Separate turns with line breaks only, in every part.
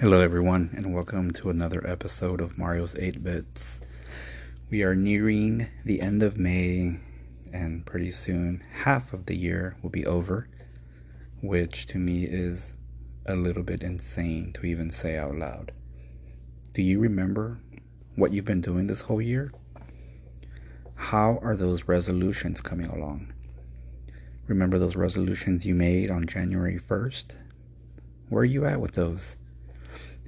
Hello, everyone, and welcome to another episode of Mario's 8 Bits. We are nearing the end of May, and pretty soon half of the year will be over, which to me is a little bit insane to even say out loud. Do you remember what you've been doing this whole year? How are those resolutions coming along? Remember those resolutions you made on January 1st? Where are you at with those?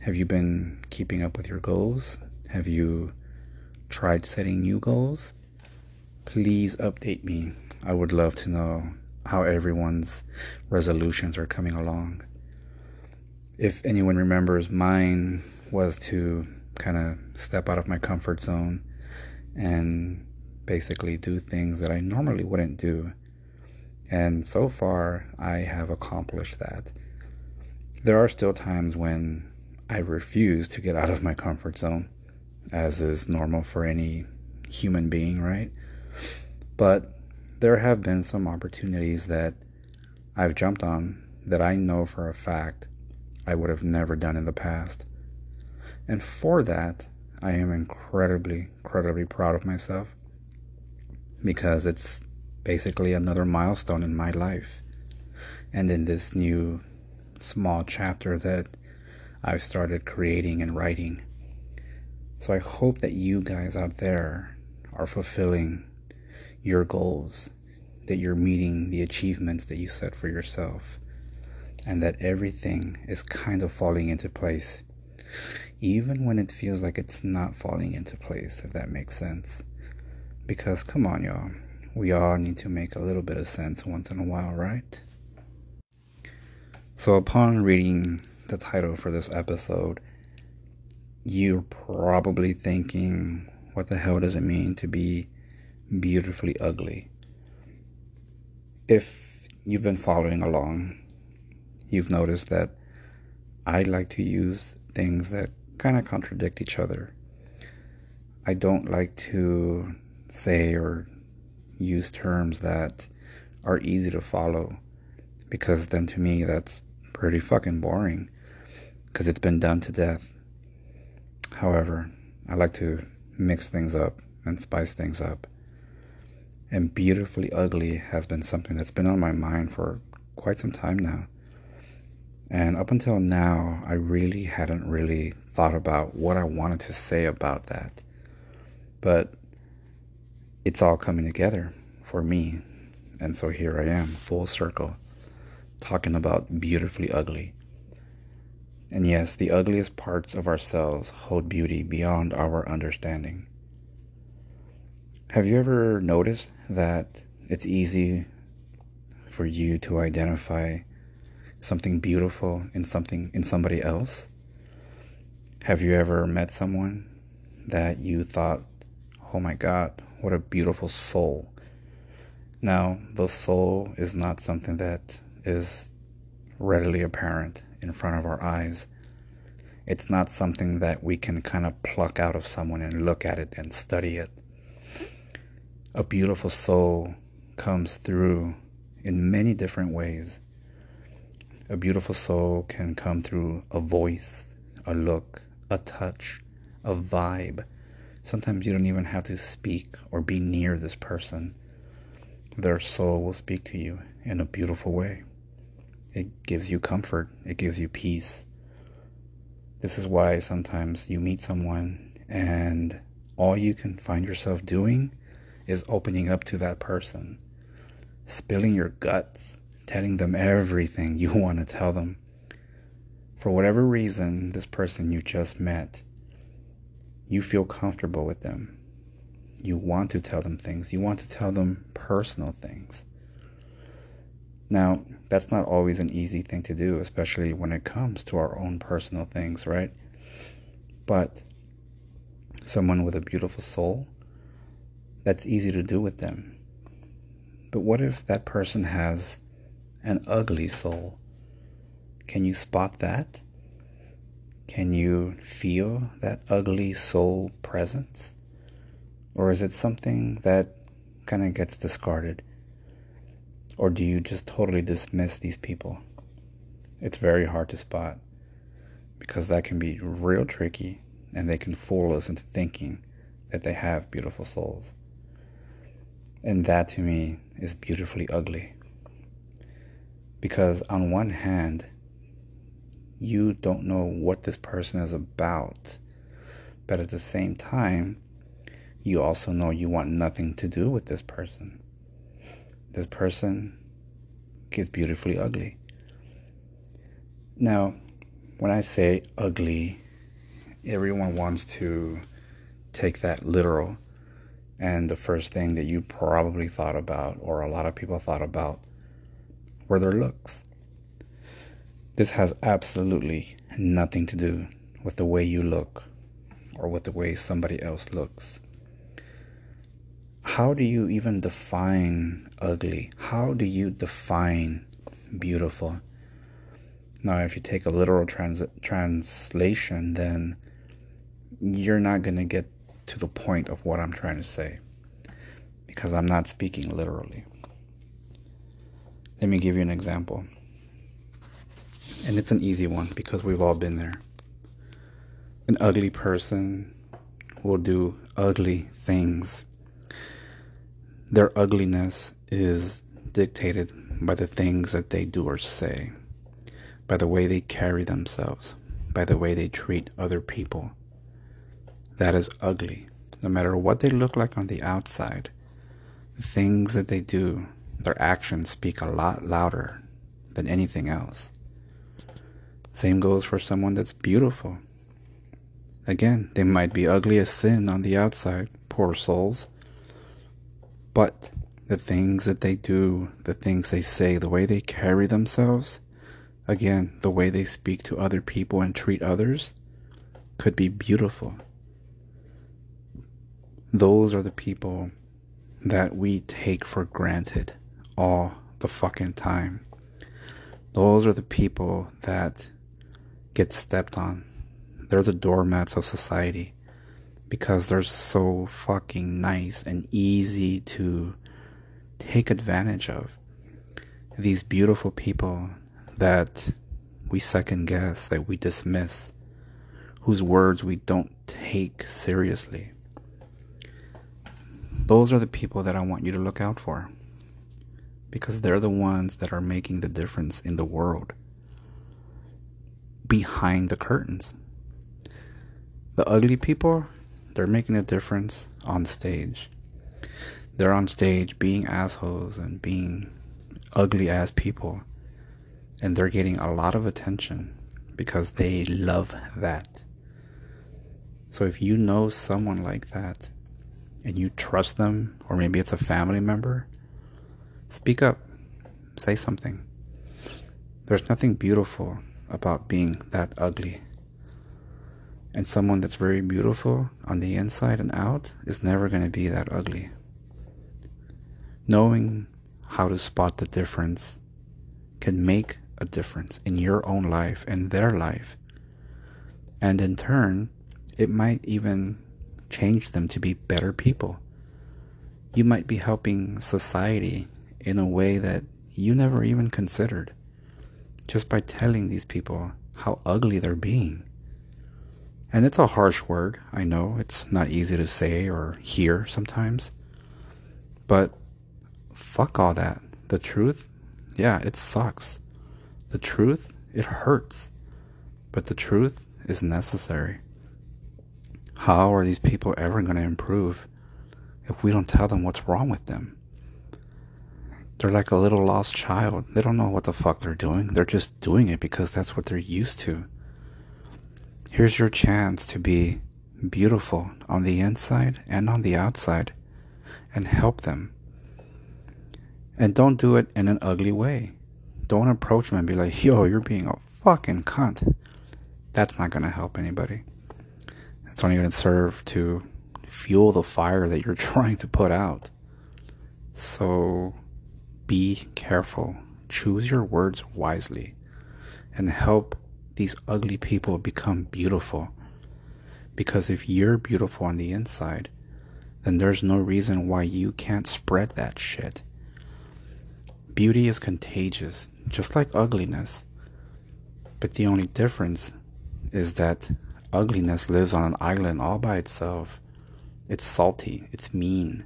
Have you been keeping up with your goals? Have you tried setting new goals? Please update me. I would love to know how everyone's resolutions are coming along. If anyone remembers, mine was to kind of step out of my comfort zone and basically do things that I normally wouldn't do. And so far, I have accomplished that. There are still times when I refuse to get out of my comfort zone, as is normal for any human being, right? But there have been some opportunities that I've jumped on that I know for a fact I would have never done in the past. And for that, I am incredibly, incredibly proud of myself because it's basically another milestone in my life and in this new small chapter that I've started creating and writing. So I hope that you guys out there are fulfilling your goals, that you're meeting the achievements that you set for yourself, and that everything is kind of falling into place, even when it feels like it's not falling into place, if that makes sense. Because come on, y'all, we all need to make a little bit of sense once in a while, right? So, upon reading the title for this episode, you're probably thinking, what the hell does it mean to be beautifully ugly? If you've been following along, you've noticed that I like to use things that kind of contradict each other. I don't like to say or use terms that are easy to follow because then to me that's pretty fucking boring because it's been done to death. However, I like to mix things up and spice things up. And beautifully ugly has been something that's been on my mind for quite some time now. And up until now, I really hadn't really thought about what I wanted to say about that. But it's all coming together for me. And so here I am, full circle, talking about beautifully ugly. And yes, the ugliest parts of ourselves hold beauty beyond our understanding. Have you ever noticed that it's easy for you to identify something beautiful in something in somebody else? Have you ever met someone that you thought, "Oh my god, what a beautiful soul." Now, the soul is not something that is readily apparent in front of our eyes. It's not something that we can kind of pluck out of someone and look at it and study it. A beautiful soul comes through in many different ways. A beautiful soul can come through a voice, a look, a touch, a vibe. Sometimes you don't even have to speak or be near this person. Their soul will speak to you in a beautiful way. It gives you comfort, it gives you peace. This is why sometimes you meet someone and all you can find yourself doing is opening up to that person, spilling your guts, telling them everything you want to tell them. For whatever reason, this person you just met, you feel comfortable with them. You want to tell them things, you want to tell them personal things. Now, that's not always an easy thing to do, especially when it comes to our own personal things, right? But someone with a beautiful soul, that's easy to do with them. But what if that person has an ugly soul? Can you spot that? Can you feel that ugly soul presence? Or is it something that kind of gets discarded? Or do you just totally dismiss these people? It's very hard to spot. because that can be real tricky and they can fool us into thinking that they have beautiful souls. And that to me is beautifully ugly. Because on one hand, you don't know what this person is about, but at the same time, you also know you want nothing to do with this person. This person gets beautifully ugly. Now, when I say ugly, everyone wants to take that literal. And the first thing that you probably thought about, or a lot of people thought about, were their looks. This has absolutely nothing to do with the way you look or with the way somebody else looks. How do you even define ugly? How do you define beautiful? Now, if you take a literal trans- translation, then you're not going to get to the point of what I'm trying to say because I'm not speaking literally. Let me give you an example. And it's an easy one because we've all been there. An ugly person will do ugly things. Their ugliness is dictated by the things that they do or say, by the way they carry themselves, by the way they treat other people that is ugly. No matter what they look like on the outside, the things that they do, their actions speak a lot louder than anything else. Same goes for someone that's beautiful. Again, they might be ugly as sin on the outside, poor souls. But the things that they do, the things they say, the way they carry themselves, again, the way they speak to other people and treat others, could be beautiful those are the people that we take for granted all the fucking time. Those are the people that get stepped on. They're the doormats of society because they're so fucking nice and easy to take advantage of. These beautiful people that we second guess, that we dismiss, whose words we don't take seriously. Those are the people that I want you to look out for because they're the ones that are making the difference in the world behind the curtains. The ugly people, they're making a difference on stage. They're on stage being assholes and being ugly ass people. And they're getting a lot of attention because they love that. So if you know someone like that, and you trust them, or maybe it's a family member, speak up. Say something. There's nothing beautiful about being that ugly. And someone that's very beautiful on the inside and out is never going to be that ugly. Knowing how to spot the difference can make a difference in your own life and their life. And in turn, it might even change them to be better people. You might be helping society in a way that you never even considered just by telling these people how ugly they're being. And it's a harsh word, I know. It's not easy to say or hear sometimes. But fuck all that. The truth, yeah, it sucks. The truth, it hurts. But the truth is necessary. How are these people ever going to improve if we don't tell them what's wrong with them? They're like a little lost child. They don't know what the fuck they're doing. They're just doing it because that's what they're used to. Here's your chance to be beautiful on the inside and on the outside and help them. And don't do it in an ugly way. Don't approach them and be like, yo, you're being a fucking cunt. That's not going to help anybody. It's only going to serve to fuel the fire that you're trying to put out. So be careful. Choose your words wisely and help these ugly people become beautiful. Because if you're beautiful on the inside, then there's no reason why you can't spread that shit. Beauty is contagious, just like ugliness. But the only difference is that ugliness lives on an island all by itself. It's salty, it's mean.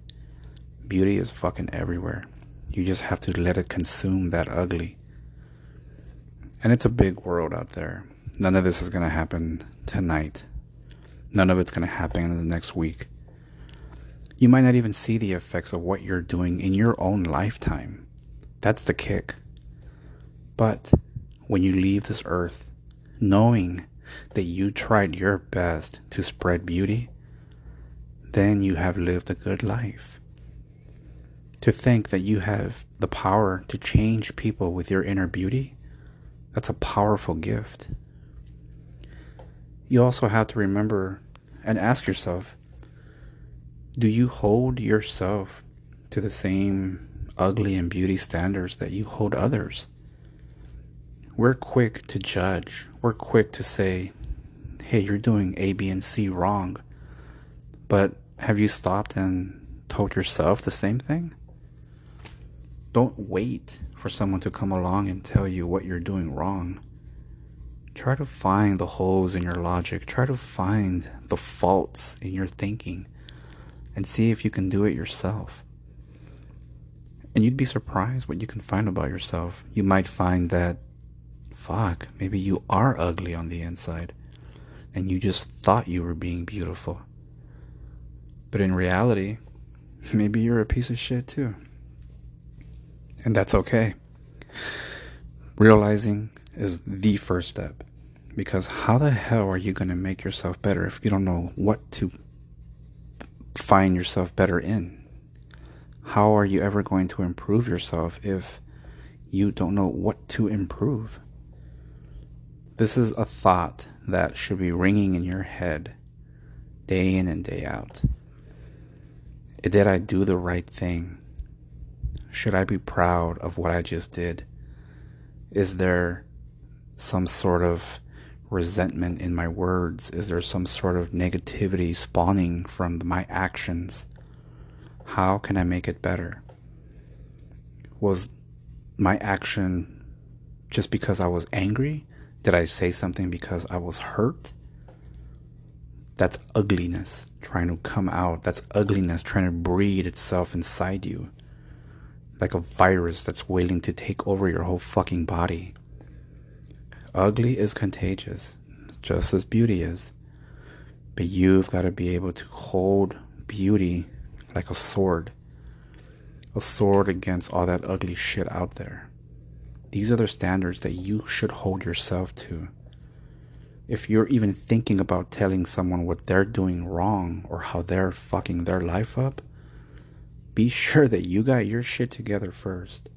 Beauty is fucking everywhere. You just have to let it consume that ugly. And it's a big world out there. None of this is going to happen tonight. None of it's going to happen in the next week. You might not even see the effects of what you're doing in your own lifetime. That's the kick. But when you leave this earth, knowing that you tried your best to spread beauty, then you have lived a good life. To think that you have the power to change people with your inner beauty, that's a powerful gift. You also have to remember and ask yourself do you hold yourself to the same ugly and beauty standards that you hold others? We're quick to judge. We're quick to say, hey, you're doing A, B, and C wrong. But have you stopped and told yourself the same thing? Don't wait for someone to come along and tell you what you're doing wrong. Try to find the holes in your logic. Try to find the faults in your thinking and see if you can do it yourself. And you'd be surprised what you can find about yourself. You might find that, fuck, maybe you are ugly on the inside and you just thought you were being beautiful. But in reality, maybe you're a piece of shit too. And that's okay. Realizing is the first step. Because how the hell are you going to make yourself better if you don't know what to find yourself better in? How are you ever going to improve yourself if you don't know what to improve? This is a thought that should be ringing in your head day in and day out. Did I do the right thing? Should I be proud of what I just did? Is there some sort of resentment in my words? Is there some sort of negativity spawning from my actions? How can I make it better? Was my action just because I was angry? Did I say something because I was hurt? That's ugliness trying to come out. That's ugliness trying to breed itself inside you. Like a virus that's waiting to take over your whole fucking body. Ugly is contagious, just as beauty is. But you've got to be able to hold beauty like a sword. A sword against all that ugly shit out there. These are the standards that you should hold yourself to. If you're even thinking about telling someone what they're doing wrong or how they're fucking their life up, be sure that you got your shit together first.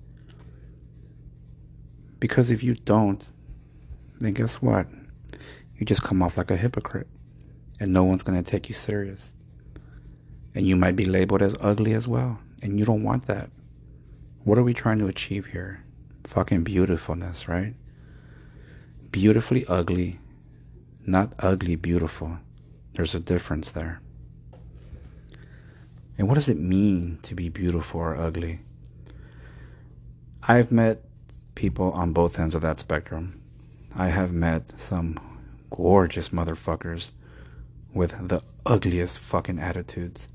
Because if you don't, then guess what? You just come off like a hypocrite. And no one's going to take you serious. And you might be labeled as ugly as well. And you don't want that. What are we trying to achieve here? Fucking beautifulness, right? Beautifully ugly, not ugly beautiful. There's a difference there. And what does it mean to be beautiful or ugly? I've met people on both ends of that spectrum. I have met some gorgeous motherfuckers with the ugliest fucking attitudes.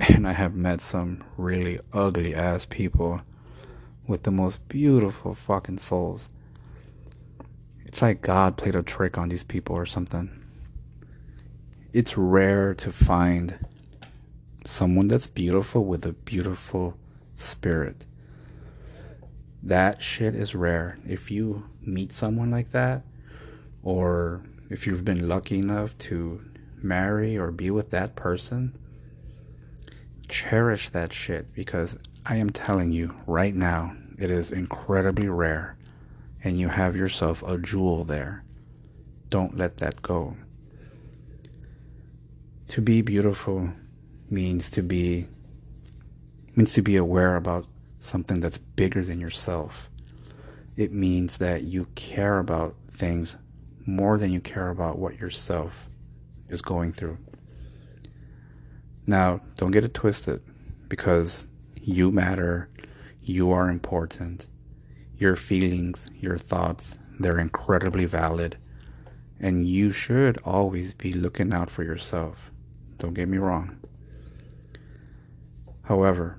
And I have met some really ugly ass people with the most beautiful fucking souls. It's like God played a trick on these people or something. It's rare to find someone that's beautiful with a beautiful spirit. That shit is rare. If you meet someone like that, or if you've been lucky enough to marry or be with that person, cherish that shit because I am telling you right now, it is incredibly rare, and you have yourself a jewel there. Don't let that go. To be beautiful means to be means to be aware about something that's bigger than yourself. It means that you care about things more than you care about what yourself is going through. Now, don't get it twisted because you matter, you are important. Your feelings, your thoughts, they're incredibly valid. And you should always be looking out for yourself. Don't get me wrong. However,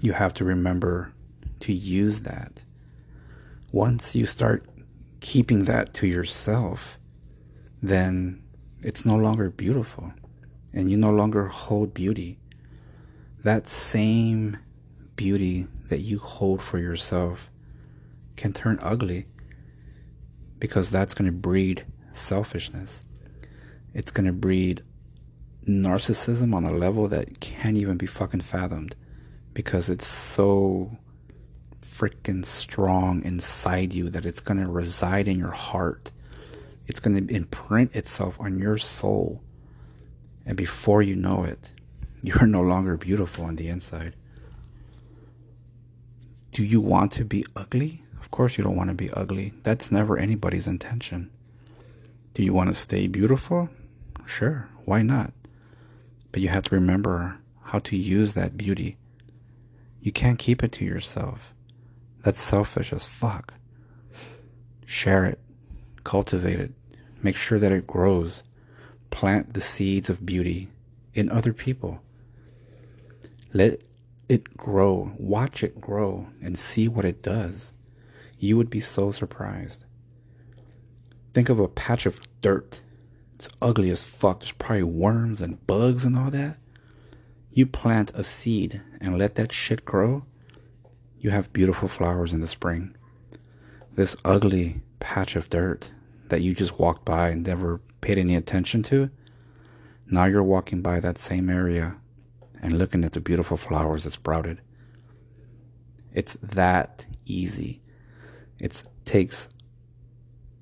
you have to remember to use that. Once you start keeping that to yourself, then it's no longer beautiful and you no longer hold beauty. That same beauty that you hold for yourself can turn ugly because that's going to breed selfishness. It's going to breed narcissism on a level that can't even be fucking fathomed because it's so freaking strong inside you that it's going to reside in your heart. It's going to imprint itself on your soul. And before you know it, you're no longer beautiful on the inside. Do you want to be ugly? Of course, you don't want to be ugly. That's never anybody's intention. Do you want to stay beautiful? Sure, why not? But you have to remember how to use that beauty you can't keep it to yourself. That's selfish as fuck. Share it, cultivate it, make sure that it grows. Plant the seeds of beauty in other people. Let it grow, watch it grow, and see what it does. You would be so surprised. Think of a patch of dirt. It's ugly as fuck. There's probably worms and bugs and all that you plant a seed and let that shit grow, you have beautiful flowers in the spring. This ugly patch of dirt that you just walked by and never paid any attention to, now you're walking by that same area and looking at the beautiful flowers that sprouted. It's that easy. It takes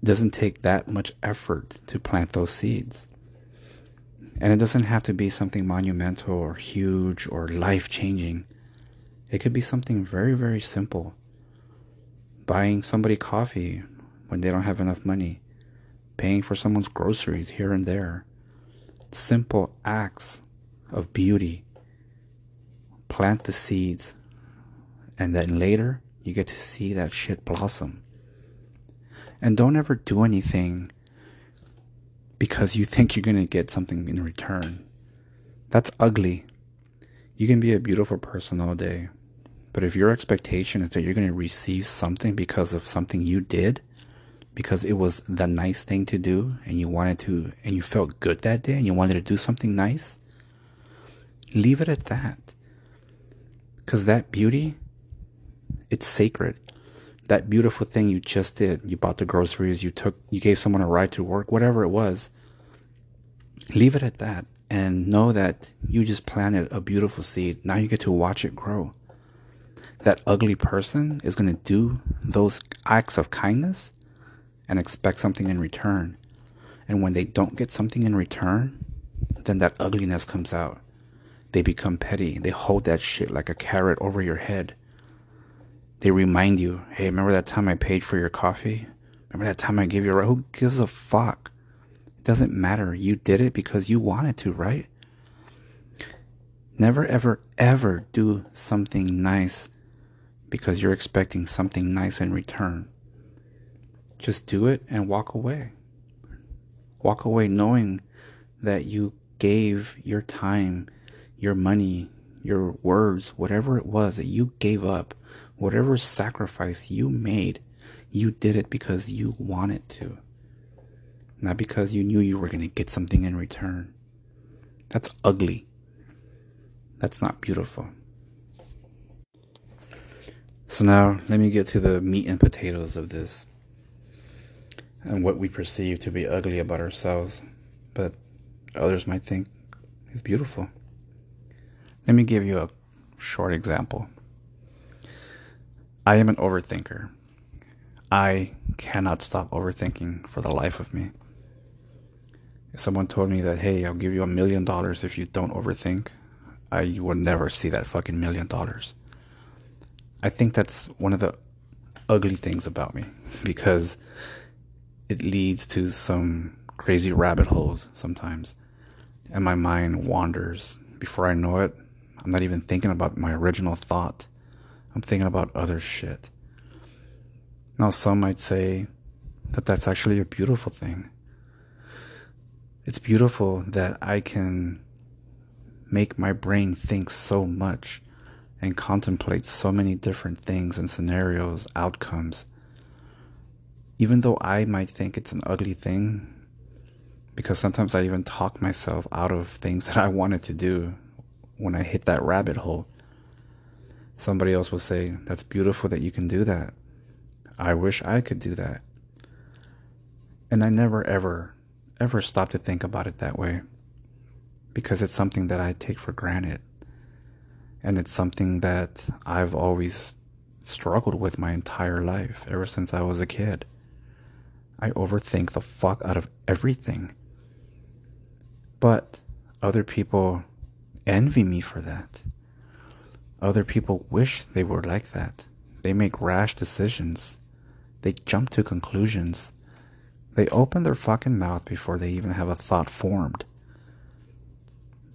doesn't take that much effort to plant those seeds. And it doesn't have to be something monumental or huge or life changing. It could be something very, very simple. Buying somebody coffee when they don't have enough money, paying for someone's groceries here and there. Simple acts of beauty. Plant the seeds, and then later you get to see that shit blossom. And don't ever do anything because you think you're going to get something in return. That's ugly. You can be a beautiful person all day, but if your expectation is that you're going to receive something because of something you did, because it was the nice thing to do and you wanted to and you felt good that day and you wanted to do something nice, leave it at that. Cuz that beauty it's sacred. That beautiful thing you just did, you bought the groceries, you took you gave someone a ride to work, whatever it was, leave it at that and know that you just planted a beautiful seed. Now you get to watch it grow. That ugly person is going to do those acts of kindness and expect something in return. And when they don't get something in return, then that ugliness comes out. They become petty. They hold that shit like a carrot over your head. They remind you, hey, remember that time I paid for your coffee? Remember that time I gave you a ride? Who gives a fuck? It doesn't matter. You did it because you wanted to, right? Never, ever, ever do something nice because you're expecting something nice in return. Just do it and walk away. Walk away knowing that you gave your time, your money, your words, whatever it was that you gave up, whatever sacrifice you made, you did it because you wanted to not because you knew you were going to get something in return. That's ugly. That's not beautiful. So now let me get to the meat and potatoes of this and what we perceive to be ugly about ourselves, but others might think is beautiful. Let me give you a short example. I am an overthinker. I cannot stop overthinking for the life of me if someone told me that, hey, I'll give you a million dollars if you don't overthink, I would never see that fucking million dollars. I think that's one of the ugly things about me because it leads to some crazy rabbit holes sometimes. And my mind wanders. Before I know it, I'm not even thinking about my original thought. I'm thinking about other shit. Now, some might say that that's actually a beautiful thing It's beautiful that I can make my brain think so much and contemplate so many different things and scenarios, outcomes. Even though I might think it's an ugly thing, because sometimes I even talk myself out of things that I wanted to do when I hit that rabbit hole. Somebody else will say, That's beautiful that you can do that. I wish I could do that. And I never, ever, ever stop to think about it that way because it's something that I take for granted. And it's something that I've always struggled with my entire life, ever since I was a kid. I overthink the fuck out of everything. But other people envy me for that. Other people wish they were like that. They make rash decisions. They jump to conclusions. They open their fucking mouth before they even have a thought formed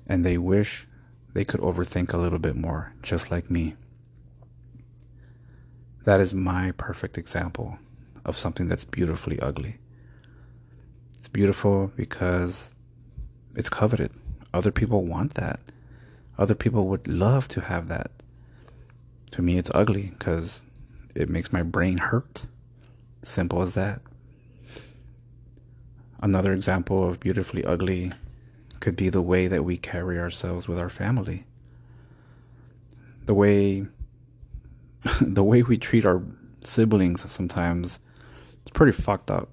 and they wish they could overthink a little bit more, just like me. That is my perfect example of something that's beautifully ugly. It's beautiful because it's coveted. Other people want that. Other people would love to have that. To me, it's ugly because it makes my brain hurt. Simple as that. Another example of beautifully ugly could be the way that we carry ourselves with our family. The way the way we treat our siblings sometimes it's pretty fucked up.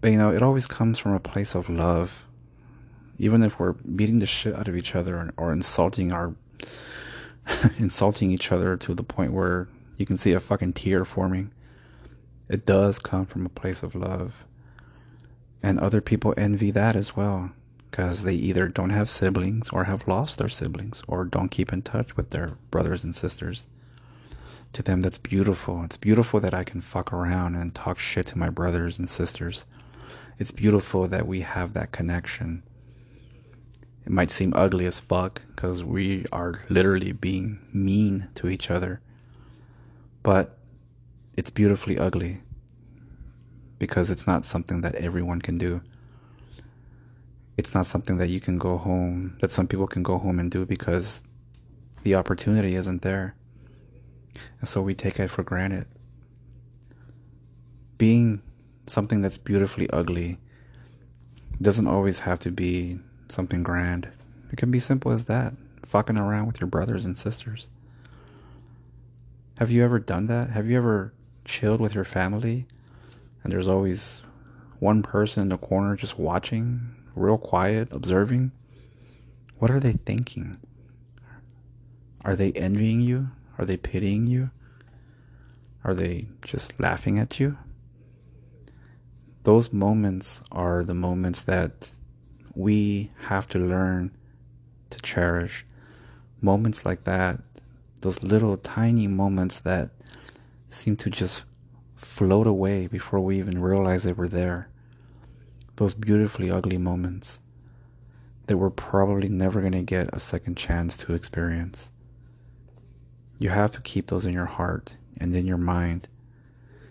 But you know, it always comes from a place of love. Even if we're beating the shit out of each other or, or insulting our insulting each other to the point where you can see a fucking tear forming. It does come from a place of love. And other people envy that as well because they either don't have siblings or have lost their siblings or don't keep in touch with their brothers and sisters. To them, that's beautiful. It's beautiful that I can fuck around and talk shit to my brothers and sisters. It's beautiful that we have that connection. It might seem ugly as fuck because we are literally being mean to each other. But it's beautifully ugly because it's not something that everyone can do it's not something that you can go home, that some people can go home and do because the opportunity isn't there. And so we take it for granted. Being something that's beautifully ugly doesn't always have to be something grand. It can be simple as that fucking around with your brothers and sisters. Have you ever done that? Have you ever chilled with your family and there's always one person in the corner just watching real quiet, observing, what are they thinking? Are they envying you? Are they pitying you? Are they just laughing at you? Those moments are the moments that we have to learn to cherish. Moments like that, those little tiny moments that seem to just float away before we even realize they were there those beautifully ugly moments that we're probably never going to get a second chance to experience. You have to keep those in your heart and in your mind.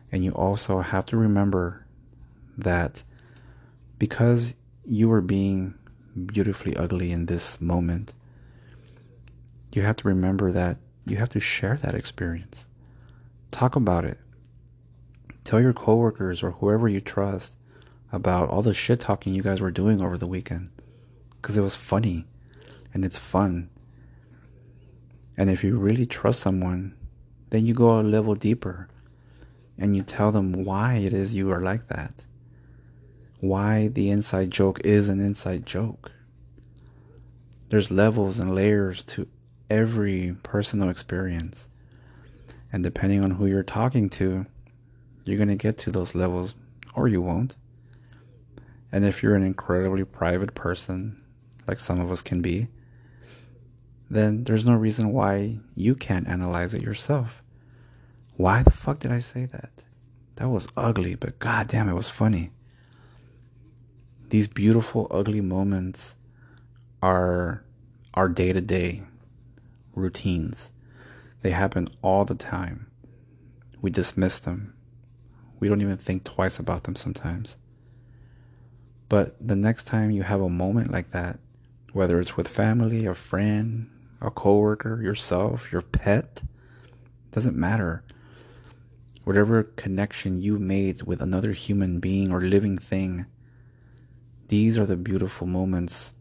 And you also have to remember that because you are being beautifully ugly in this moment, you have to remember that you have to share that experience. Talk about it. Tell your coworkers or whoever you trust about all the shit talking you guys were doing over the weekend because it was funny and it's fun. And if you really trust someone, then you go a level deeper and you tell them why it is you are like that. Why the inside joke is an inside joke. There's levels and layers to every personal experience. And depending on who you're talking to, you're going to get to those levels or you won't. And if you're an incredibly private person, like some of us can be, then there's no reason why you can't analyze it yourself. Why the fuck did I say that? That was ugly, but goddamn, it was funny. These beautiful, ugly moments are our day to day routines. They happen all the time. We dismiss them. We don't even think twice about them sometimes. But the next time you have a moment like that, whether it's with family, a friend, a coworker, yourself, your pet, doesn't matter. Whatever connection you made with another human being or living thing, these are the beautiful moments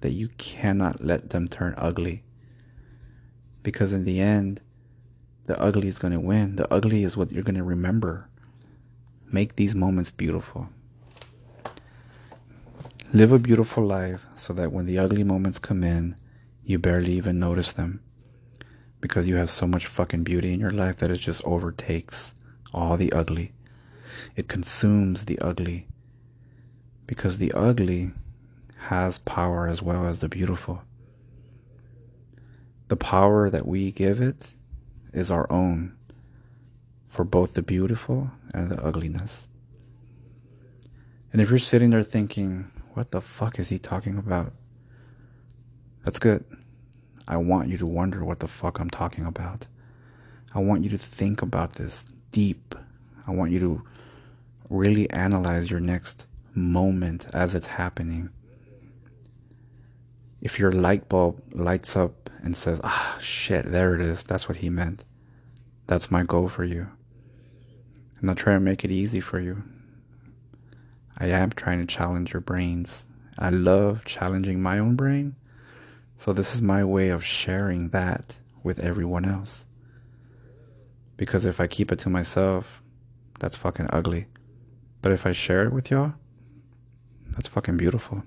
that you cannot let them turn ugly. Because in the end, the ugly is going to win. The ugly is what you're going to remember. Make these moments beautiful. Live a beautiful life so that when the ugly moments come in, you barely even notice them. Because you have so much fucking beauty in your life that it just overtakes all the ugly. It consumes the ugly. Because the ugly has power as well as the beautiful. The power that we give it is our own for both the beautiful and the ugliness. And if you're sitting there thinking, what the fuck is he talking about? That's good. I want you to wonder what the fuck I'm talking about. I want you to think about this deep. I want you to really analyze your next moment as it's happening. If your light bulb lights up and says, ah, shit, there it is, that's what he meant. That's my goal for you. And I'm not trying to make it easy for you. I am trying to challenge your brains. I love challenging my own brain. So this is my way of sharing that with everyone else. Because if I keep it to myself, that's fucking ugly. But if I share it with y'all, that's fucking beautiful.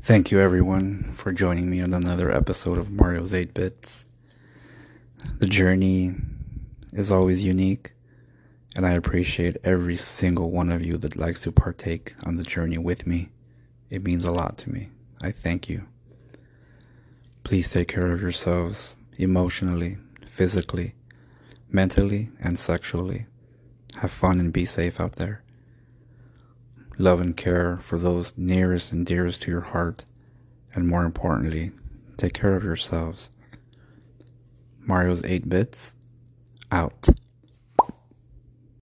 Thank you everyone for joining me on another episode of Mario's 8 Bits. The journey is always unique and I appreciate every single one of you that likes to partake on the journey with me. It means a lot to me. I thank you. Please take care of yourselves emotionally, physically, mentally, and sexually. Have fun and be safe out there. Love and care for those nearest and dearest to your heart. And more importantly, take care of yourselves. Mario's 8 Bits, out.